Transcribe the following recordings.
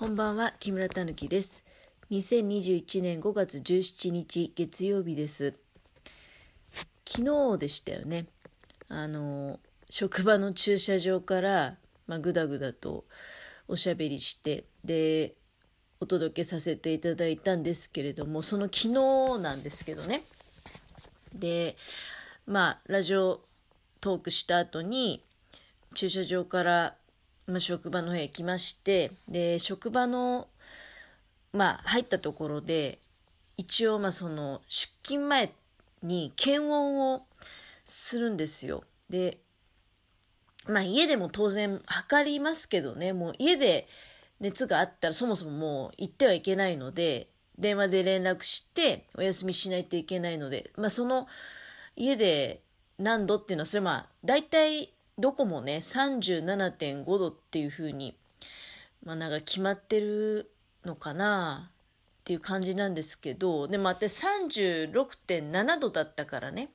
こんばんは、木村たぬきです。2021年5月17日月曜日です。昨日でしたよね。あの、職場の駐車場から、まあ、ぐだぐだとおしゃべりして、で、お届けさせていただいたんですけれども、その昨日なんですけどね。で、まあ、ラジオトークした後に、駐車場からまあ、職場の方へ来ましてで職場の、まあ、入ったところで一応まあその出勤前に検温をするんですよ。でまあ家でも当然測りますけどねもう家で熱があったらそもそももう行ってはいけないので電話で連絡してお休みしないといけないので、まあ、その家で何度っていうのはそれまあ大体どこもね、37.5度っていう風に、まあなんか決まってるのかなっていう感じなんですけど、でも私36.7度だったからね、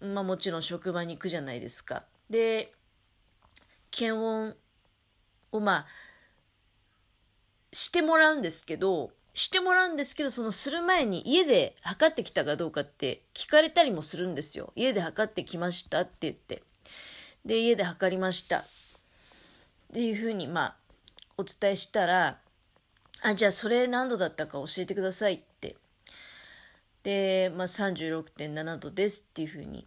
まあもちろん職場に行くじゃないですか。で、検温をまあ、してもらうんですけど、してもらうんですけど、そのする前に家で測ってきたかどうかって聞かれたりもするんですよ。家で測ってきましたって言って。で、家で測りました。っていうふうに、まあ、お伝えしたら、あ、じゃあそれ何度だったか教えてくださいって。で、まあ、36.7度ですっていうふうに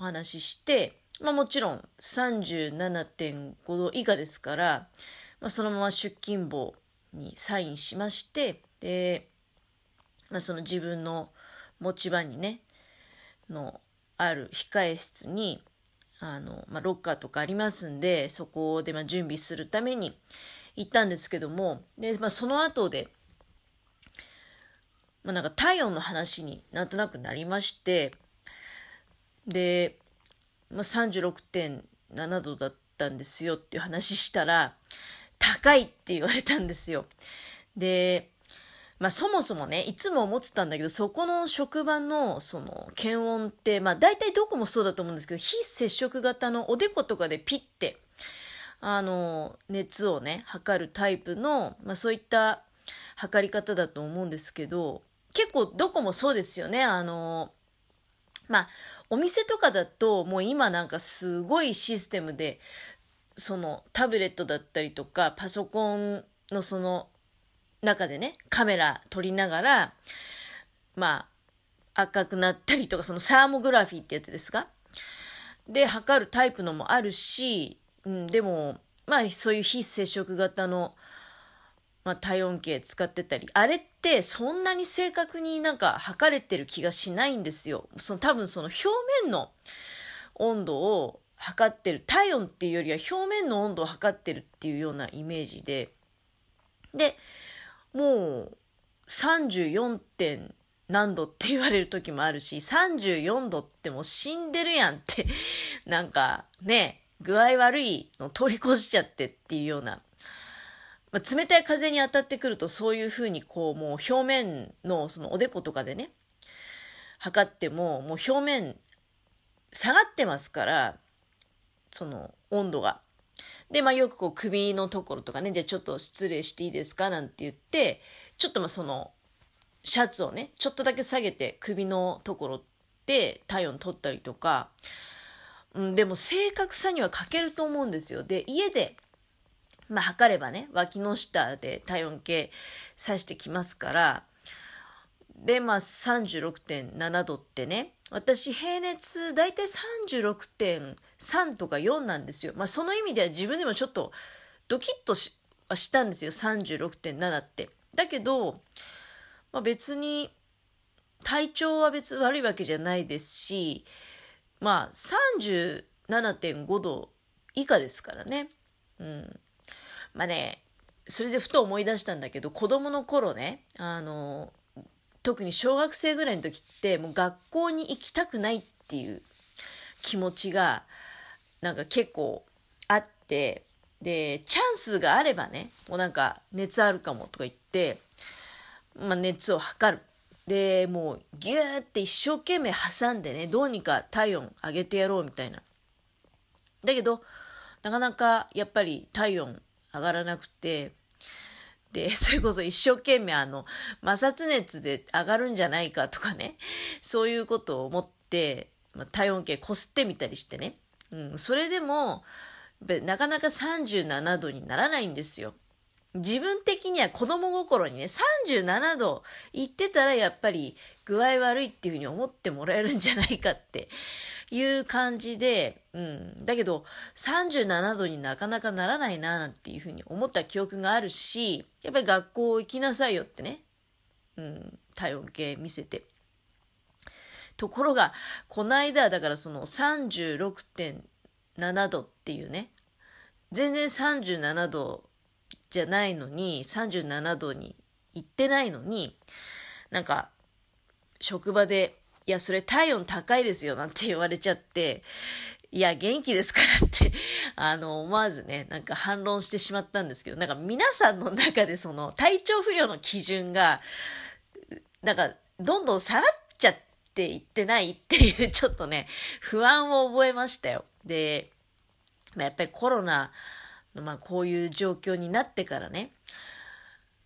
お話しして、まあもちろん37.5度以下ですから、まあ、そのまま出勤簿にサインしまして、で、まあ、その自分の持ち場にね、のある控え室にあの、まあ、ロッカーとかありますんで、そこでま準備するために行ったんですけども、で、まあ、その後で、まあ、なんか体温の話になんとなくなりまして、で、まあ、36.7度だったんですよっていう話したら、高いって言われたんですよ。で、まあそもそもね、いつも思ってたんだけど、そこの職場のその検温って、まあ大体どこもそうだと思うんですけど、非接触型のおでことかでピッて、あの、熱をね、測るタイプの、まあそういった測り方だと思うんですけど、結構どこもそうですよね。あの、まあ、お店とかだともう今なんかすごいシステムで、そのタブレットだったりとか、パソコンのその中でね、カメラ撮りながら、まあ、赤くなったりとか、そのサーモグラフィーってやつですか？で、測るタイプのもあるし、うん、でも、まあ、そういう非接触型の、まあ、体温計使ってたり、あれってそんなに正確になんか測れてる気がしないんですよ。その多分その表面の温度を測ってる、体温っていうよりは表面の温度を測ってるっていうようなイメージで、で、もう34点何度って言われる時もあるし、34度ってもう死んでるやんって なんかね、具合悪いの通り越しちゃってっていうような、まあ、冷たい風に当たってくるとそういうふうにこうもう表面のそのおでことかでね、測ってももう表面下がってますから、その温度が。で、まあよくこう首のところとかね、じゃあちょっと失礼していいですかなんて言って、ちょっとまあその、シャツをね、ちょっとだけ下げて首のところで体温取ったりとか、うん、でも正確さには欠けると思うんですよ。で、家で、まあ測ればね、脇の下で体温計さしてきますから、で、まあ36.7度ってね、私平熱大体36.3とか4なんですよ。まあその意味では自分でもちょっとドキッとししたんですよ。36.7って。だけど、まあ、別に体調は別悪いわけじゃないですし、まあ37.5度以下ですからね。うん。まあね、それでふと思い出したんだけど、子供の頃ね、あの、特に小学生ぐらいの時ってもう学校に行きたくないっていう気持ちがなんか結構あってでチャンスがあればねもうなんか熱あるかもとか言って、まあ、熱を測る。でもうギューって一生懸命挟んでねどうにか体温上げてやろうみたいな。だけどなかなかやっぱり体温上がらなくて、それこそ一生懸命あの、摩擦熱で上がるんじゃないかとかね、そういうことを思って、ま、体温計こすってみたりしてね。うん、それでも、なかなか37度にならないんですよ。自分的には子供心にね、37度行ってたらやっぱり具合悪いっていうふうに思ってもらえるんじゃないかっていう感じで、うん。だけど、37度になかなかならないな、なんていうふうに思った記憶があるし、やっぱり学校行きなさいよってね、うん、体温計見せて。ところが、この間、だからその36.7度っていうね、全然37度じゃないのに、37度に行ってないのに、なんか、職場で、いや、それ体温高いですよなんて言われちゃって、いや、元気ですからって あの、思わずね、なんか反論してしまったんですけど、なんか皆さんの中でその体調不良の基準が、なんか、どんどん下がっちゃっていってないっていう、ちょっとね、不安を覚えましたよ。で、まあ、やっぱりコロナの、まあ、こういう状況になってからね、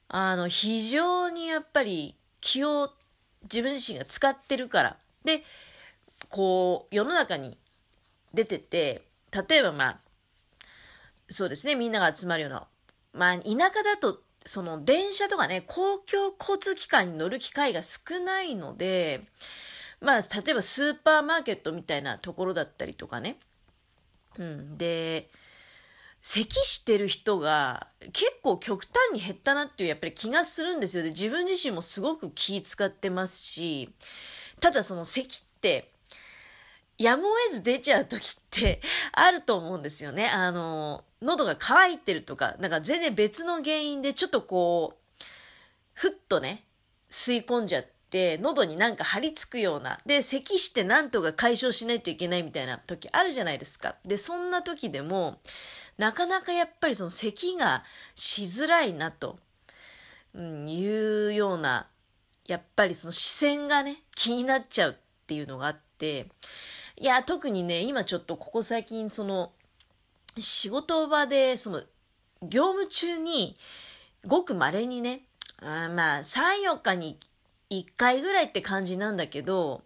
あの、非常にやっぱり気を自分自身が使ってるから。で、こう、世の中に出てて、例えばまあ、そうですね、みんなが集まるような、まあ、田舎だと、その電車とかね、公共交通機関に乗る機会が少ないので、まあ、例えばスーパーマーケットみたいなところだったりとかね。うん。で、咳してる人が結構極端に減ったなっていうやっぱり気がするんですよ。で、自分自身もすごく気使ってますし、ただその咳ってやむを得ず出ちゃう時ってあると思うんですよね。あの、喉が渇いてるとか、なんか全然別の原因でちょっとこう、ふっとね、吸い込んじゃって、喉になんか張り付くような、で、咳してなんとか解消しないといけないみたいな時あるじゃないですか。で、そんな時でも、なかなかやっぱりその咳がしづらいなと、うん、いうような、やっぱりその視線がね、気になっちゃうっていうのがあって、いや、特にね、今ちょっとここ最近、その、仕事場で、その、業務中に、ごく稀にね、あまあ、3、4日に1回ぐらいって感じなんだけど、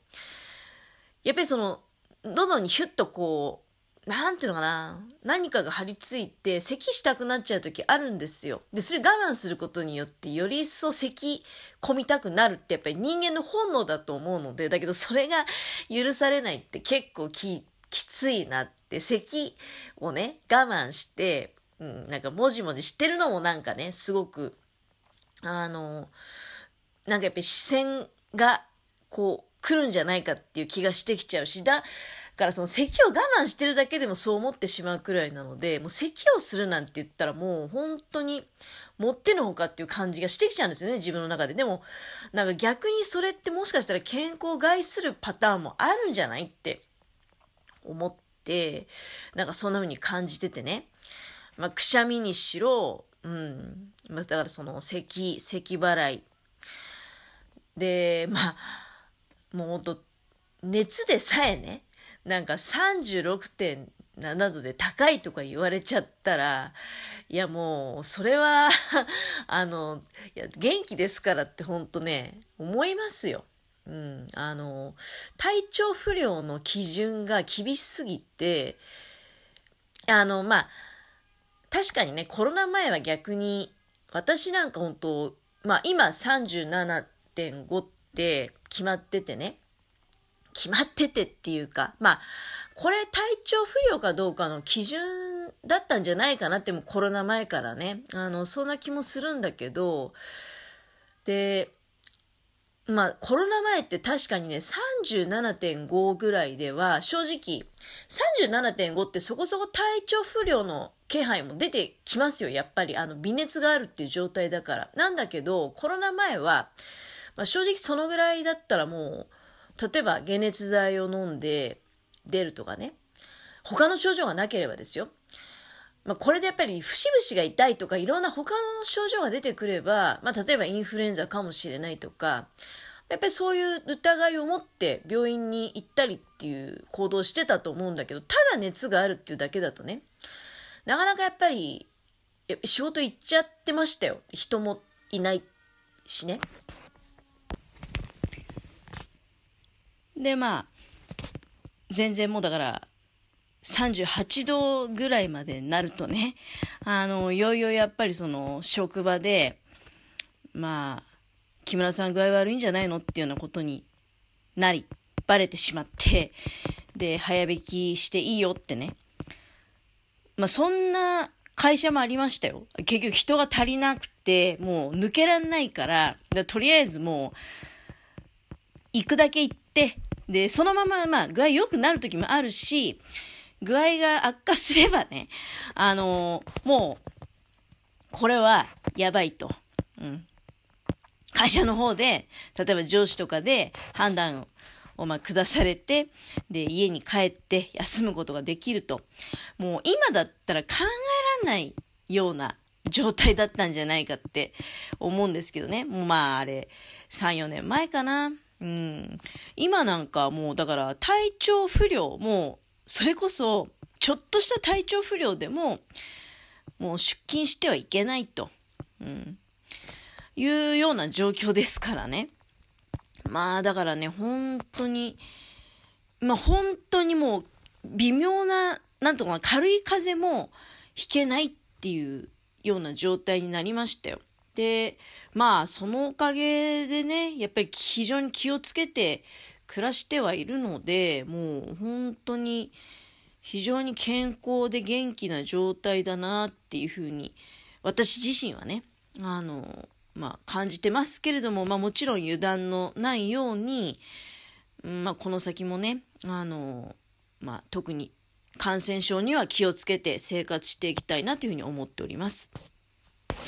やっぱりその、喉にヒュッとこう、なんていうのかな、何かが張り付いて、咳したくなっちゃう時あるんですよ。で、それ我慢することによって、より一層咳込みたくなるってやっぱり人間の本能だと思うので、だけどそれが許されないって結構き、きついなって、咳をね、我慢して、うん、なんかもじもじしてるのもなんかね、すごく、あの、なんかやっぱり視線が、こう、来るんじゃないかっていう気がしてきちゃうし、だからその咳を我慢してるだけでもそう思ってしまうくらいなので、もう咳をするなんて言ったらもう本当に、もってのほかっていう感じがしてきちゃうんですよね、自分の中で。でも、なんか逆にそれってもしかしたら健康を害するパターンもあるんじゃないって思って、なんかそんな風に感じててね。まあ、くしゃみにしろ、うん。まあ、だからその咳、咳払い。で、まあ、もうほんと、熱でさえね、なんか36.7度で高いとか言われちゃったら、いやもう、それは あの、いや、元気ですからってほんとね、思いますよ。うん。あの、体調不良の基準が厳しすぎて、あの、まあ、確かにね、コロナ前は逆に、私なんか本当まあ今37って決まっててね、決まっててっていうか、まあ、これ体調不良かどうかの基準だったんじゃないかなってもコロナ前からね、あの、そんな気もするんだけど、で、まあ、コロナ前って確かにね、37.5ぐらいでは、正直、37.5ってそこそこ体調不良の気配も出てきますよ、やっぱり。あの、微熱があるっていう状態だから。なんだけど、コロナ前は、まあ、正直そのぐらいだったらもう、例えば解熱剤を飲んで、出るとかね。他の症状がなければですよ。まあ、これでやっぱり節々が痛いとかいろんな他の症状が出てくれば、まあ、例えばインフルエンザかもしれないとか、やっぱりそういう疑いを持って病院に行ったりっていう行動してたと思うんだけど、ただ熱があるっていうだけだとね、なかなかやっぱり仕事行っちゃってましたよ。人もいないしね。で、まあ、全然もうだから、38度ぐらいまでなるとね、あの、いよいよやっぱりその、職場で、まあ、木村さん具合悪いんじゃないのっていうようなことになり、バレてしまって、で、早引きしていいよってね。まあ、そんな会社もありましたよ。結局人が足りなくて、もう抜けらんないから、からとりあえずもう、行くだけ行って、で、そのまま、まあ、具合良くなる時もあるし、具合が悪化すればね、あのー、もう、これはやばいと。うん。会社の方で、例えば上司とかで判断をまあ下されて、で、家に帰って休むことができると。もう今だったら考えられないような状態だったんじゃないかって思うんですけどね。もうまああれ、3、4年前かな。うん。今なんかもうだから体調不良、もうそれこそちょっとした体調不良でも、もう出勤してはいけないと。うん。いうような状況ですからね。まあだからね、本当に、まあ本当にもう微妙な、なんとか軽い風も引けないっていうような状態になりましたよ。で、まあそのおかげでね、やっぱり非常に気をつけて暮らしてはいるので、もう本当に非常に健康で元気な状態だなっていうふうに、私自身はね、あの、まあ、感じてますけれども、まあ、もちろん油断のないように、まあ、この先もね、あの、まあ、特に感染症には気をつけて生活していきたいなというふうに思っております。